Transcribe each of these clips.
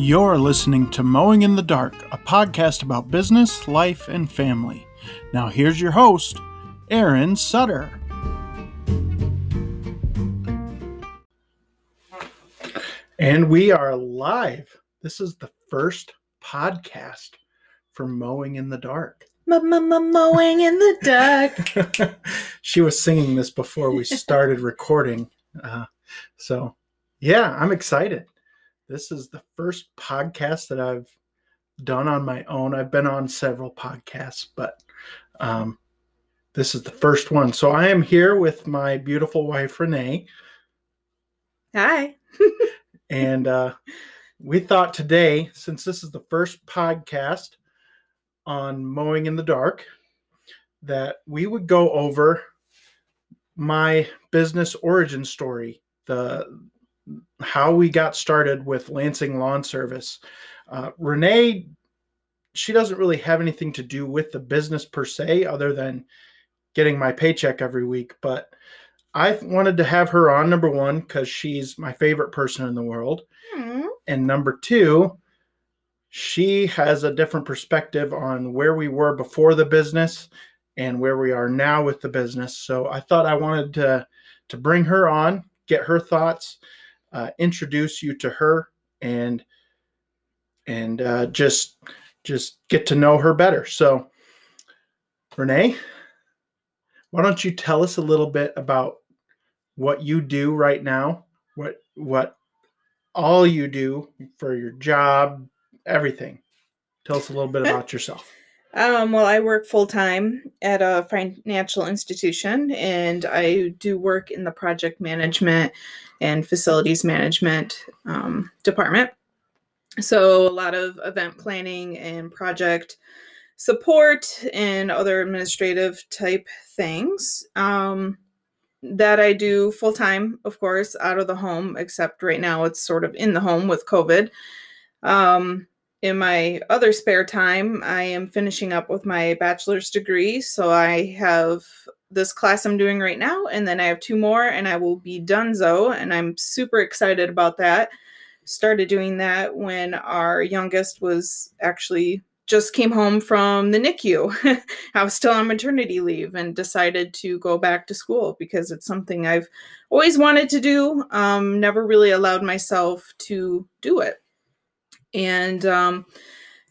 You're listening to Mowing in the Dark, a podcast about business, life, and family. Now, here's your host, Aaron Sutter. And we are live. This is the first podcast for Mowing in the Dark. Mowing in the dark. she was singing this before we started recording. Uh, so, yeah, I'm excited. This is the first podcast that I've done on my own. I've been on several podcasts, but um, this is the first one. So, I am here with my beautiful wife, Renee. Hi. and uh, we thought today, since this is the first podcast on Mowing in the Dark, that we would go over my business origin story, the how we got started with Lansing Lawn Service. Uh, Renee, she doesn't really have anything to do with the business per se, other than getting my paycheck every week. But I wanted to have her on number one because she's my favorite person in the world. Mm. And number two, she has a different perspective on where we were before the business and where we are now with the business. So I thought I wanted to to bring her on, get her thoughts, uh, introduce you to her, and and uh, just just get to know her better. So, Renee, why don't you tell us a little bit about what you do right now? What what all you do for your job, everything. Tell us a little bit about yourself. Um, well, I work full time at a financial institution and I do work in the project management and facilities management um, department. So, a lot of event planning and project support and other administrative type things. Um, that I do full time, of course, out of the home, except right now it's sort of in the home with COVID. Um, in my other spare time, I am finishing up with my bachelor's degree. So I have this class I'm doing right now, and then I have two more, and I will be donezo. And I'm super excited about that. Started doing that when our youngest was actually just came home from the NICU. I was still on maternity leave and decided to go back to school because it's something I've always wanted to do. Um, never really allowed myself to do it. And um,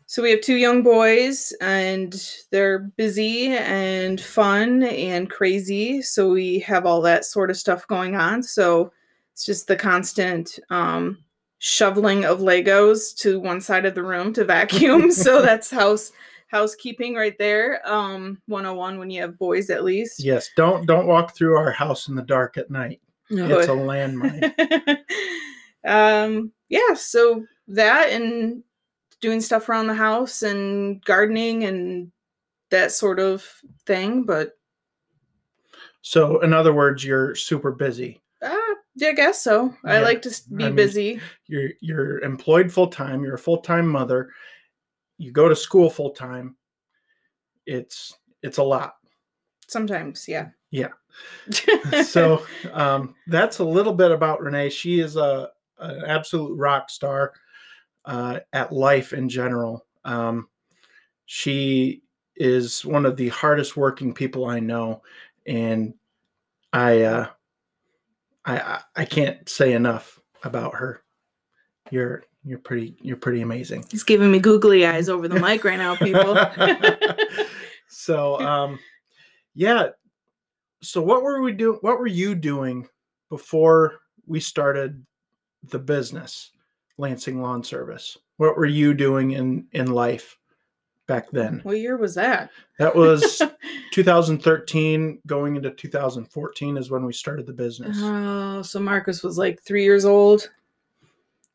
so we have two young boys, and they're busy and fun and crazy. So we have all that sort of stuff going on. So it's just the constant um, shoveling of Legos to one side of the room to vacuum. so that's house housekeeping right there. Um, 101 when you have boys at least. Yes, don't don't walk through our house in the dark at night. No. It's a landmine. um, yeah, so that and doing stuff around the house and gardening and that sort of thing. But so, in other words, you're super busy. uh, yeah, I guess so. I like to be I mean- busy. You're you're employed full time. You're a full time mother. You go to school full time. It's it's a lot. Sometimes, yeah. Yeah. so um, that's a little bit about Renee. She is a an absolute rock star uh, at life in general. Um, she is one of the hardest working people I know, and I uh, I I- can't say enough about her. You're you're pretty you're pretty amazing. He's giving me googly eyes over the mic right now, people. so um yeah so what were we doing what were you doing before we started the business lansing lawn service what were you doing in in life back then what year was that? that was 2013 going into 2014 is when we started the business Oh, so Marcus was like three years old.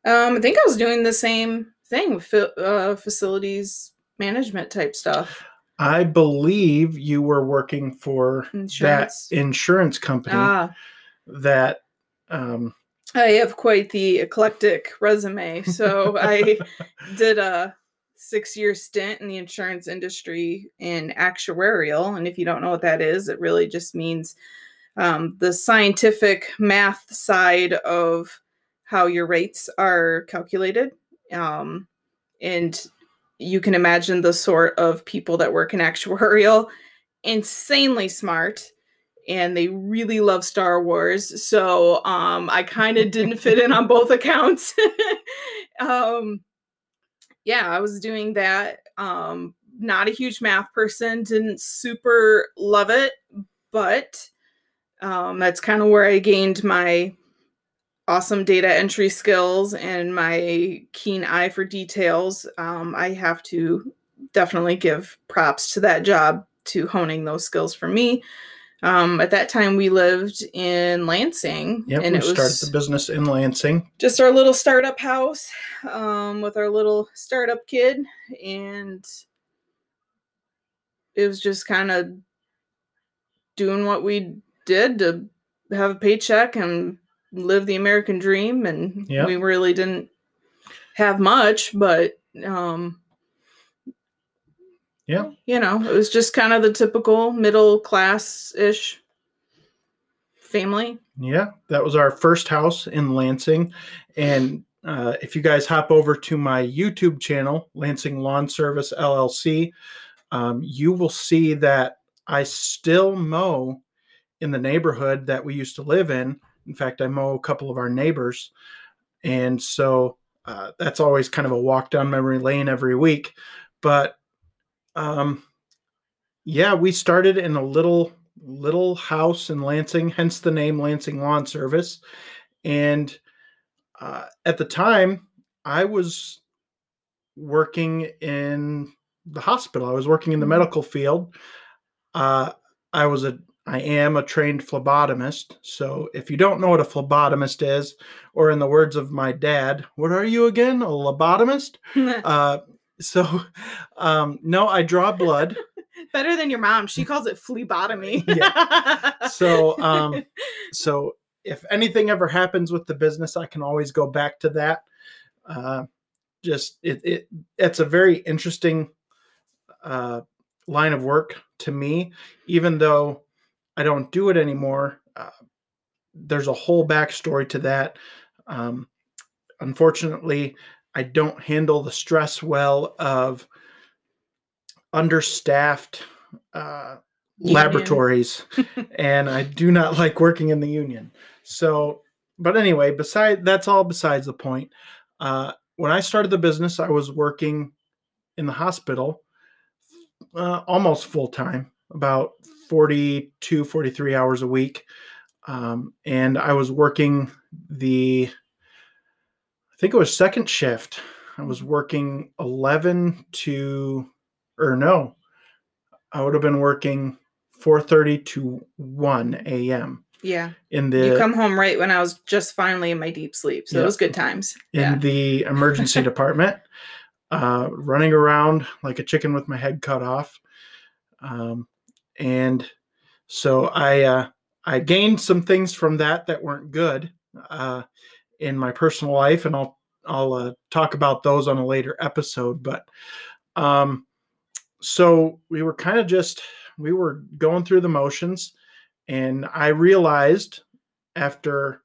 Um, I think I was doing the same thing with uh, facilities management type stuff. i believe you were working for Insurance. that insurance company Ah, that um I have quite the eclectic resume. So I did a six year stint in the insurance industry in actuarial. And if you don't know what that is, it really just means um, the scientific math side of how your rates are calculated Um, and you can imagine the sort of people that work in actuarial insanely smart and they really love Star Wars. So um, I kind of didn't fit in on both accounts. um, yeah, I was doing that. Um, not a huge math person, didn't super love it, but um, that's kind of where I gained my awesome data entry skills and my keen eye for details. Um, I have to definitely give props to that job to honing those skills for me. Um, at that time, we lived in Lansing. Yep, and we it was started the business in Lansing. just our little startup house um, with our little startup kid. And it was just kind of doing what we did to have a paycheck and live the American dream. And Yep. we really didn't have much, but um, Yeah. you know, it was just kind of the typical middle class ish family. Yeah, that was our first house in Lansing. And uh, if you guys hop over to my YouTube channel, Lansing Lawn Service LLC, um, you will see that I still mow in the neighborhood that we used to live in. In fact, I mow a couple of our neighbors. And so uh, that's always kind of a walk down memory lane every week. But um, yeah, we started in a little little house in Lansing, hence the name Lansing Lawn Service. And uh, at the time, I was working in the hospital. I was working in the Mhm. medical field. Uh, I was a I am a trained phlebotomist. So if you don't know what a phlebotomist is, or in the words of my dad, what are you again? A lobotomist? Uh, so um, no, I draw blood. Better than your mom. She calls it phlebotomy. yeah. So, um, so if anything ever happens with the business, I can always go back to that. Uh, just it, it it's a very interesting uh, line of work to me, even though I don't do it anymore. Uh, there's a whole backstory to that. Um, unfortunately, I don't handle the stress well of understaffed uh, laboratories and I do not like working in the union. So, but anyway, beside that's all besides the point. Uh, when I started the business, I was working in the hospital uh, almost full time, about 42, 43 hours a week. Um, and I was working the, think it was second shift. I was working 11 to, or no, I would have been working 4:30 to 1 a.m. yeah. in the You come home right when I was just finally in my deep sleep. So Yeah. it was good times. in Yeah. the emergency department, uh, running around like a chicken with my head cut off. Um, and so I uh, I gained some things from that that weren't good uh, in my personal life, and I'll I'll uh, talk about those on a later episode. But um, so we were kind of just we were going through the motions, and I realized after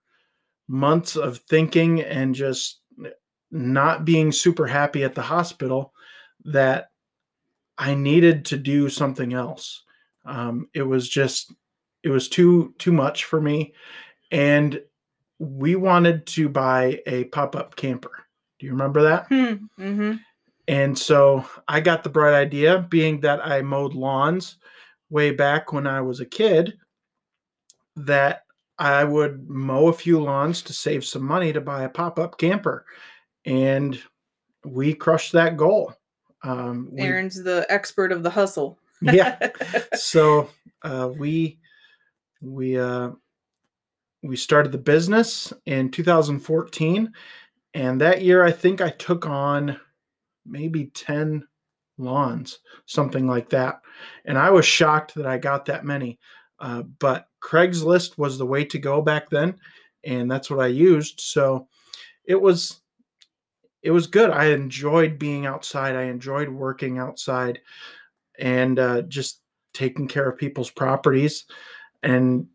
months of thinking and just not being super happy at the hospital that I needed to do something else. Um, it was just it was too too much for me, and we wanted to buy a pop up camper. Do you remember that? Hmm. Mm-hmm. And so I got the bright idea, being that I mowed lawns way back when I was a kid, that I would mow a few lawns to save some money to buy a pop up camper. And we crushed that goal. Um, we- Aaron's the expert of the hustle. yeah. So uh, we we uh, we started the business in 2014, and that year I think I took on maybe 10 lawns, something like that, and I was shocked that I got that many. Uh, but Craigslist was the way to go back then, and that's what I used. So it was it was good. I enjoyed being outside. I enjoyed working outside and uh, just taking care of people's properties. And,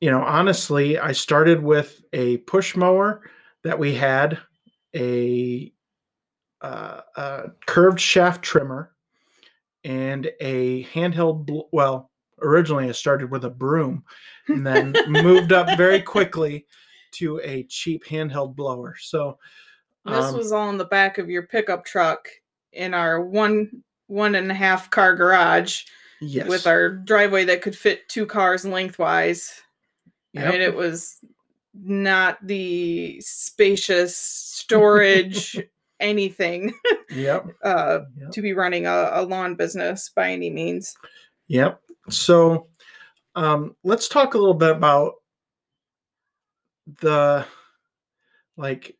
you know, honestly, I started with a push mower that we had, a uh, a curved shaft trimmer and a handheld. Bl- well, originally I started with a broom, and then moved up very quickly to a cheap handheld blower. So This um, was all in the back of your pickup truck in our one one and a half car garage yes, with our driveway that could fit two cars lengthwise. Yep. And it was not the spacious storage anything yep, uh, yep. to be running a, a lawn business by any means. Yep. So um, let's talk a little bit about the like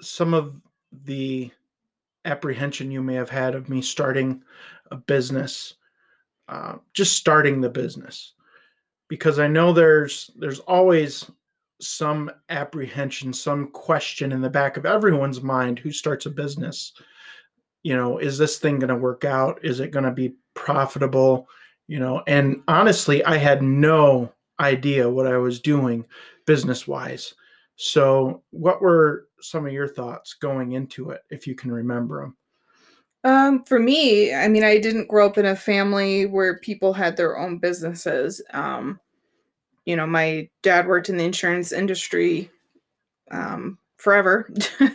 some of the apprehension you may have had of me starting a business, uh, just starting the business, because I know there's there's always some apprehension, some question in the back of everyone's mind who starts a business. You know, is this thing going to work out? Is it going to be profitable? you know and honestly i had no idea what i was doing business wise so what were some of your thoughts going into it if you can remember them Um, for me, I mean, I didn't grow up in a family where people had their own businesses. Um, you know, my dad worked in the insurance industry um, forever,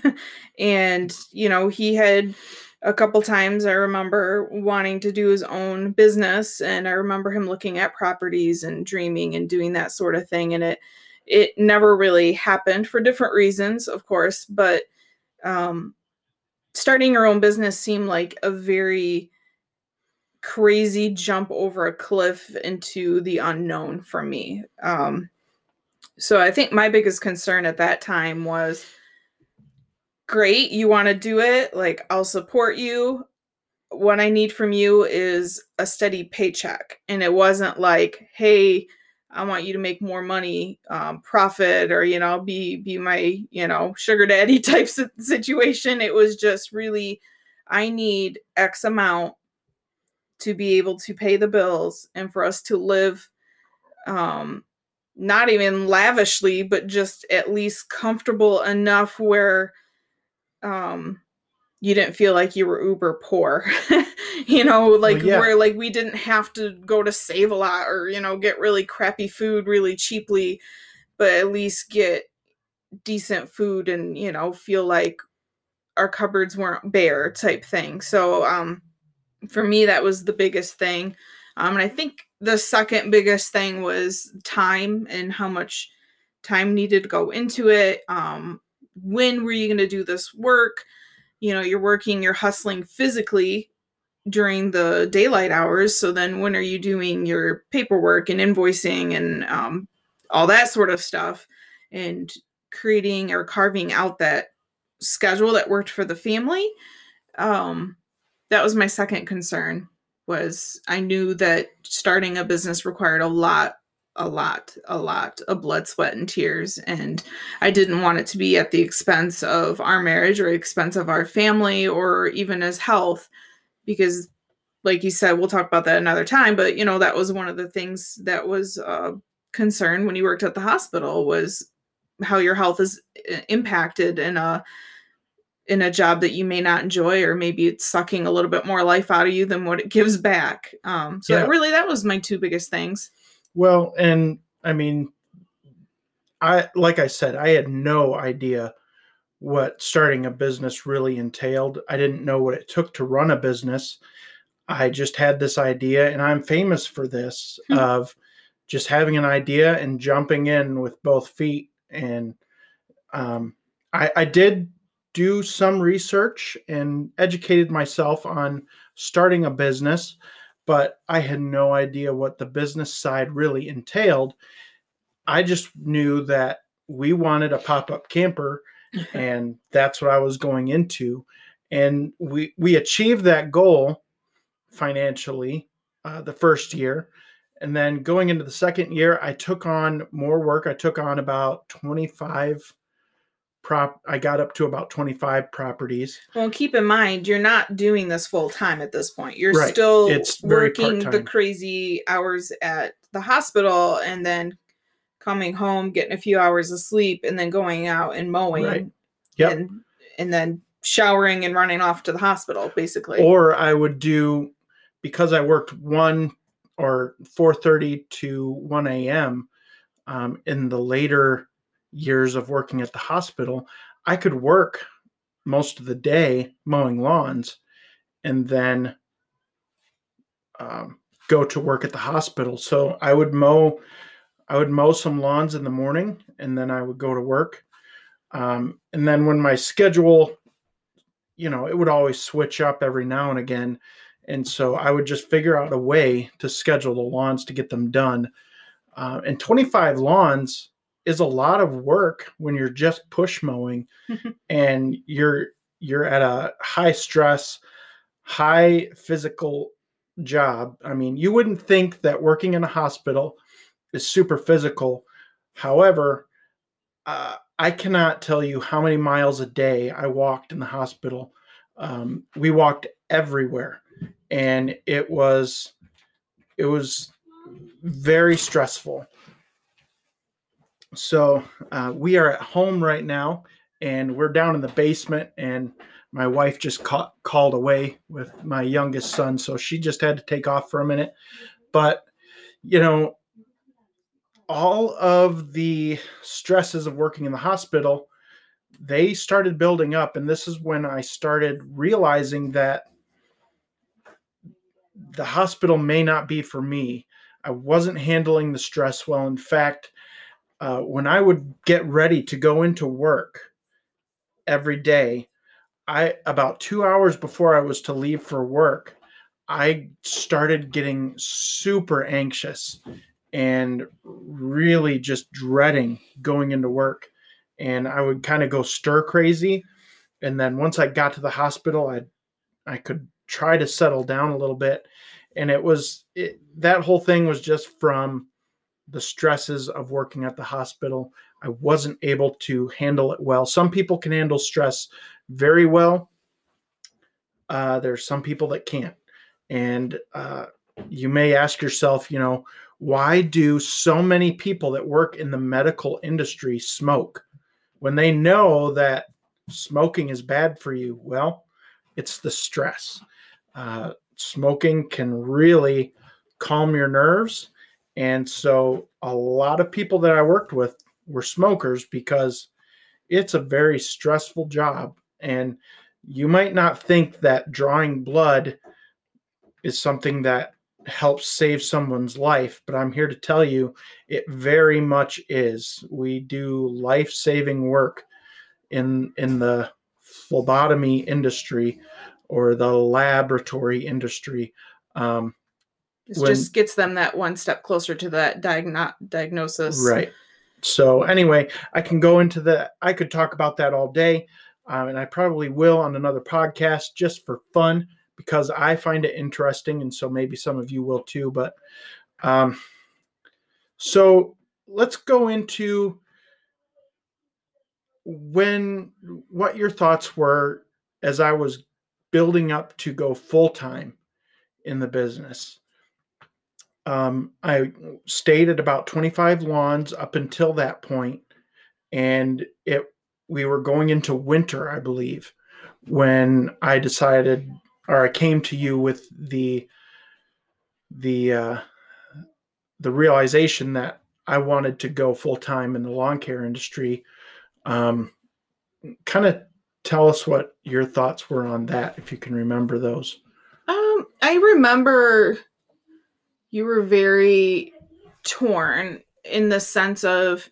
and you know, he had a couple times I remember wanting to do his own business, and I remember him looking at properties and dreaming and doing that sort of thing, and it it never really happened for different reasons, of course, but um, starting your own business seemed like a very crazy jump over a cliff into the unknown for me. Um, so I think my biggest concern at that time was great, you want to do it, like I'll support you. What I need from you is a steady paycheck. And it wasn't like, hey, I want you to make more money, um, profit, or you know, be be my you know sugar daddy type situation. It was just really, I need X amount to be able to pay the bills and for us to live, um, not even lavishly, but just at least comfortable enough where, um, you didn't feel like you were uber poor you know like yeah. where like we didn't have to go to save a lot or you know get really crappy food really cheaply but at least get decent food and you know feel like our cupboards weren't bare type thing. So um for me that was the biggest thing. Um and i think the second biggest thing was time and how much time needed to go into it. Um when were you going to do this work? You know you're working you're hustling physically during the daylight hours. So then when are you doing your paperwork and invoicing and um, all that sort of stuff? And creating or carving out that schedule that worked for the family um, that was my second concern was i knew that starting a business required a lot a lot a lot of blood sweat and tears. And i didn't want it to be at the expense of our marriage or expense of our family or even as health because like you said we'll talk about that another time but you know that was one of the things that was a concern when you worked at the hospital was how your health is impacted in a in a job that you may not enjoy or maybe it's sucking a little bit more life out of you than what it gives back um so Yeah. that really that was my two biggest things well and i mean i like i said i had no idea what starting a business really entailed. I didn't know what it took to run a business. I just had this idea and i'm famous for this Hmm. of just having an idea and jumping in with both feet. And um, I, I did do some research and educated myself on starting a business but i had no idea what the business side really entailed. I just knew that we wanted a pop-up camper and that's what I was going into. And we we achieved that goal financially uh, the first year, and then going into the second year, I took on more work. I took on about twenty five prop. I got up to about twenty five properties. Well, keep in mind, you're not doing this full time at this point. You're Right. still It's working the part-time. crazy hours at the hospital and then coming home, getting a few hours of sleep, and then going out and mowing. Right. Yep. And and then showering and running off to the hospital, basically. Or I would do because I worked one or 4:30 to 1 a.m. Um, in the later years of working at the hospital, I could work most of the day mowing lawns, and then um, go to work at the hospital. So I would mow, I would mow some lawns in the morning, and then I would go to work. Um, and then when my schedule, you know, it would always switch up every now and again. And so I would just figure out a way to schedule the lawns to get them done. Uh, and 25 lawns is a lot of work when you're just push mowing and you're you're at a high stress, high physical job. I mean, you wouldn't think that working in a hospital is super physical. However, uh, I cannot tell you how many miles a day I walked in the hospital. Um, we walked everywhere, and it was it was very stressful. So uh, we are at home right now, and we're down in the basement, and my wife just ca- called away with my youngest son, so she just had to take off for a minute. But you know, all of the stresses of working in the hospital, they started building up, and this is when I started realizing that the hospital may not be for me. I wasn't handling the stress well. In fact, uh, when I would get ready to go into work every day, I about two hours before I was to leave for work, I started getting super anxious and really just dreading going into work. And I would kind of go stir crazy. And then once I got to the hospital, I I could try to settle down a little bit. And it was it, that whole thing was just from the stresses of working at the hospital. I wasn't able to handle it well. Some people can handle stress very well. Uh, there's some people that can't. And uh, you may ask yourself, you know, why do so many people that work in the medical industry smoke when they know that smoking is bad for you? Well, it's the stress. Uh, smoking can really calm your nerves. And so a lot of people that I worked with were smokers because it's a very stressful job and you might not think that drawing blood is something that helps save someone's life, but I'm here to tell you it very much is. We do life-saving work in in the phlebotomy industry or the laboratory industry. Um, it just gets them that one step closer to that diagno- diagnosis. Right. So anyway, I can go into the. I could talk about that all day um, and I probably will on another podcast just for fun because I find it interesting, and so maybe some of you will too. But um, so let's go into when what your thoughts were as I was building up to go full time in the business. Um, I stayed at about 25 lawns up until that point, and it we were going into winter, I believe, when I decided or I came to you with the the uh, the realization that I wanted to go full time in the lawn care industry. Um, kind of tell us what your thoughts were on that, if you can remember those. Um, I remember you were very torn in the sense of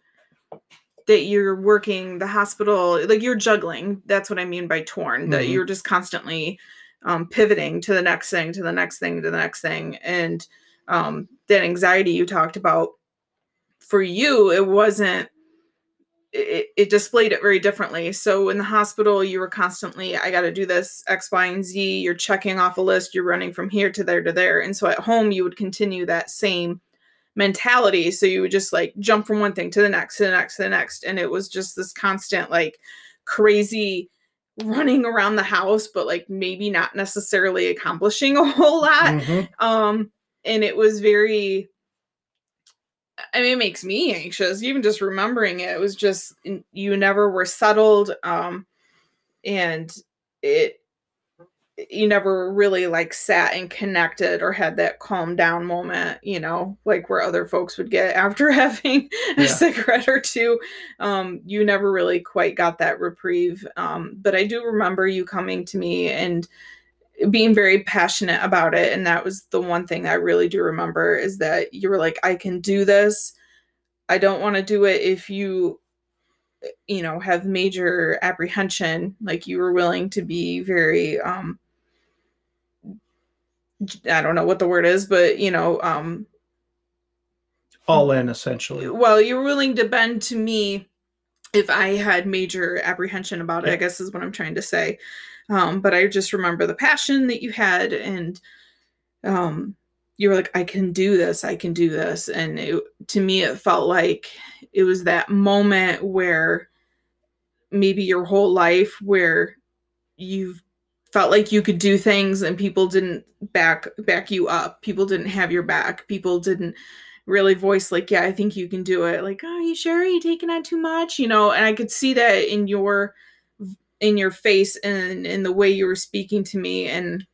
that you're working the hospital like you're juggling that's what i mean by torn mm-hmm. that you're just constantly um, pivoting to the next thing to the next thing to the next thing and um, that anxiety you talked about for you it wasn't it, it displayed it very differently so in the hospital you were constantly i got to do this x y and z you're checking off a list you're running from here to there to there and so at home you would continue that same mentality. So you would just like jump from one thing to the next, to the next, to the next. And it was just this constant, like crazy running around the house, but like maybe not necessarily accomplishing a whole lot. Mm-hmm. Um, and it was very, I mean, it makes me anxious, even just remembering it. It was just, you never were settled. Um, and it you never really like sat and connected or had that calm down moment, you know, like where other folks would get after having a Yeah. cigarette or two. Um, you never really quite got that reprieve. Um, but I do remember you coming to me and being very passionate about it. And that was the one thing I really do remember is that you were like, I can do this. I don't want to do it if you you know have major apprehension like you were willing to be very um i don't know what the word is but you know um All in essentially. well you're willing to bend to me if i had major apprehension about it i guess is what i'm trying to say. Um but i just remember the passion that you had and um you were like i can do this i can do this. And it, to me it felt like it was that moment where maybe your whole life where you've felt like you could do things and people didn't back back you up. People didn't have your back. People didn't really voice like yeah i think you can do it. Like oh you sure? Are you taking on too much? You know and i could see that in your in your face and in the way you were speaking to me and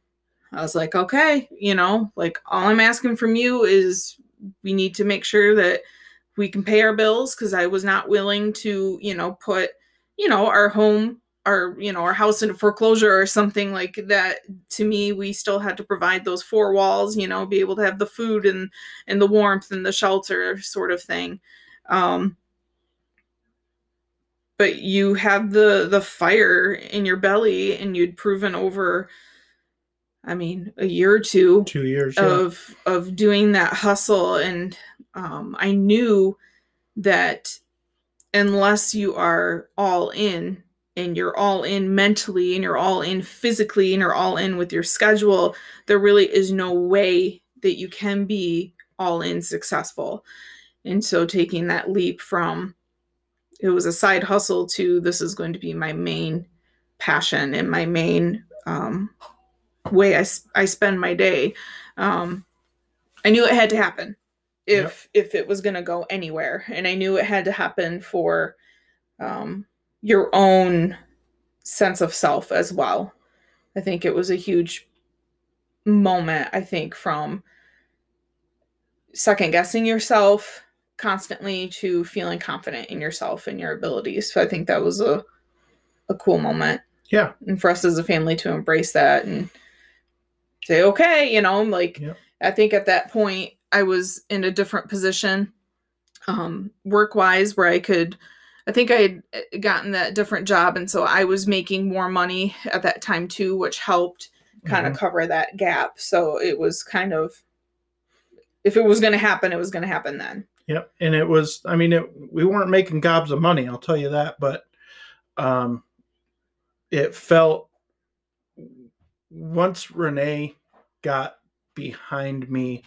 i was like okay you know like all i'm asking from you is we need to make sure that we can pay our bills because i was not willing to you know put you know our home our you know our house into foreclosure or something like that to me we still had to provide those four walls you know be able to have the food and and the warmth and the shelter sort of thing um but you had the the fire in your belly and you'd proven over i mean a year or two Two years. yeah. of of doing that hustle and um, i knew that unless you are all in and you're all in mentally and you're all in physically and you're all in with your schedule there really is no way that you can be all in successful. And so taking that leap from it was a side hustle to this is going to be my main passion and my main um, way I spend my day. Um, i knew it had to happen if if it was going to go anywhere and i knew it had to happen for um, your own sense of self as well i think it was a huge moment i think from second guessing yourself constantly to feeling confident in yourself and your abilities so i think that was a a cool moment Yeah. and for us as a family to embrace that and say okay you know like Yep. i think at that point i was in a different position um work wise where i could i think i had uh, gotten that different job and so i was making more money at that time too which helped kind of Mhm. cover that gap so it was kind of if it was going to happen it was going to happen then Yep. And it was, I mean, it, we weren't making gobs of money, I'll tell you that, but um, it felt once Renee got behind me,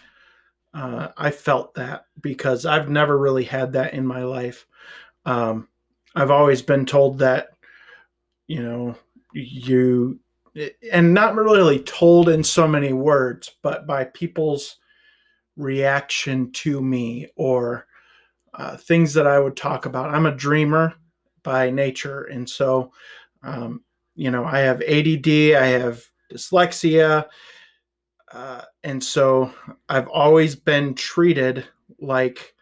uh, I felt that because I've never really had that in my life. Um, I've always been told that, you know, you, and not really told in so many words, but by people's reaction to me or uh, things that I would talk about. I'm a dreamer by nature. And so, um, you know, I have ADD, I have dyslexia. Uh, and so I've always been treated like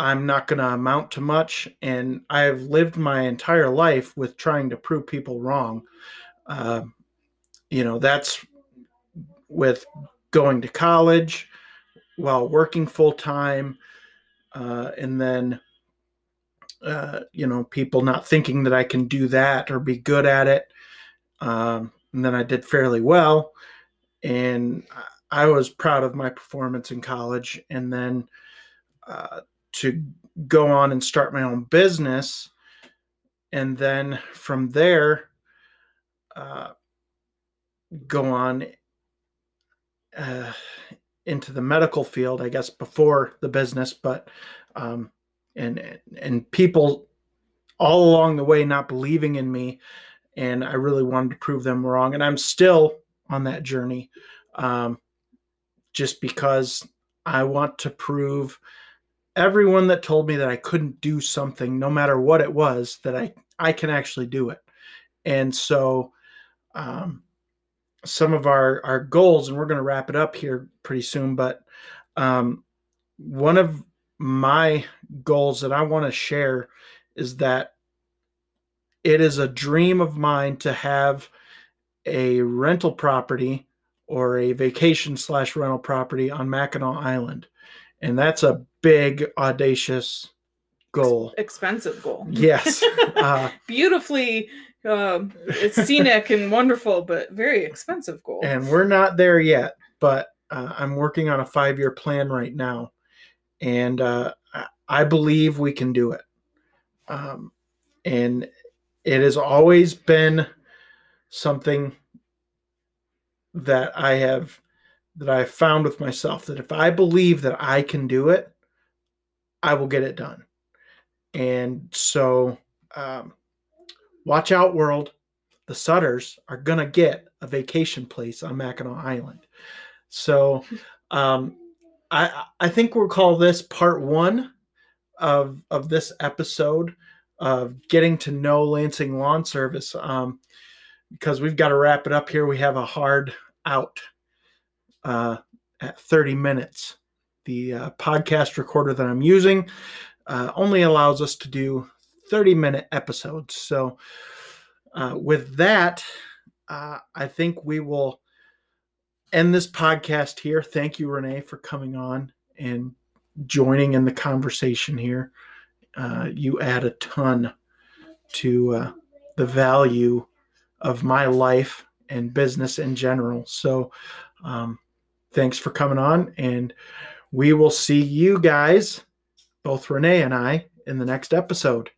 I'm not going to amount to much. And I've lived my entire life with trying to prove people wrong. Uh, you know, that's with going to college while working full time. Uh, and then, uh, you know, people not thinking that I can do that or be good at it. Um, and then I did fairly well. And I was proud of my performance in college. And then uh, to go on and start my own business. And then from there, uh, go on uh, into the medical field, I guess, before the business, but um, and and people all along the way not believing in me, and I really wanted to prove them wrong, and I'm still on that journey, um, just because I want to prove everyone that told me that I couldn't do something, no matter what it was, that I I can actually do it, And so, um, some of our our goals, and we're going to wrap it up here pretty soon. But um, one of my goals that I want to share is that it is a dream of mine to have a rental property or a vacation slash rental property on Mackinac Island. And that's a big, audacious goal. Expensive goal. Yes. Uh, Beautifully, um, it's scenic and wonderful, but very expensive goal. and we're not there yet, but uh, I'm working on a five year plan right now. And uh, I- I believe we can do it. Um, and it has always been something that I have that I found with myself that if I believe that I can do it, I will get it done. And so, um, watch out, world. The Sutters are gonna get a vacation place on Mackinac Island. So, um, I I think we'll call this part one of of this episode of getting to know Lansing Lawn Service. Um, because we've got to wrap it up here. We have a hard out uh, at 30 minutes. The uh, podcast recorder that I'm using uh, only allows us to do 30 minute episodes. So, uh, with that, uh, I think we will end this podcast here. Thank you, Renee, for coming on and joining in the conversation here. Uh, you add a ton to the value of my life and business in general. So, um, thanks for coming on, and we will see you guys, both Renee and I, in the next episode.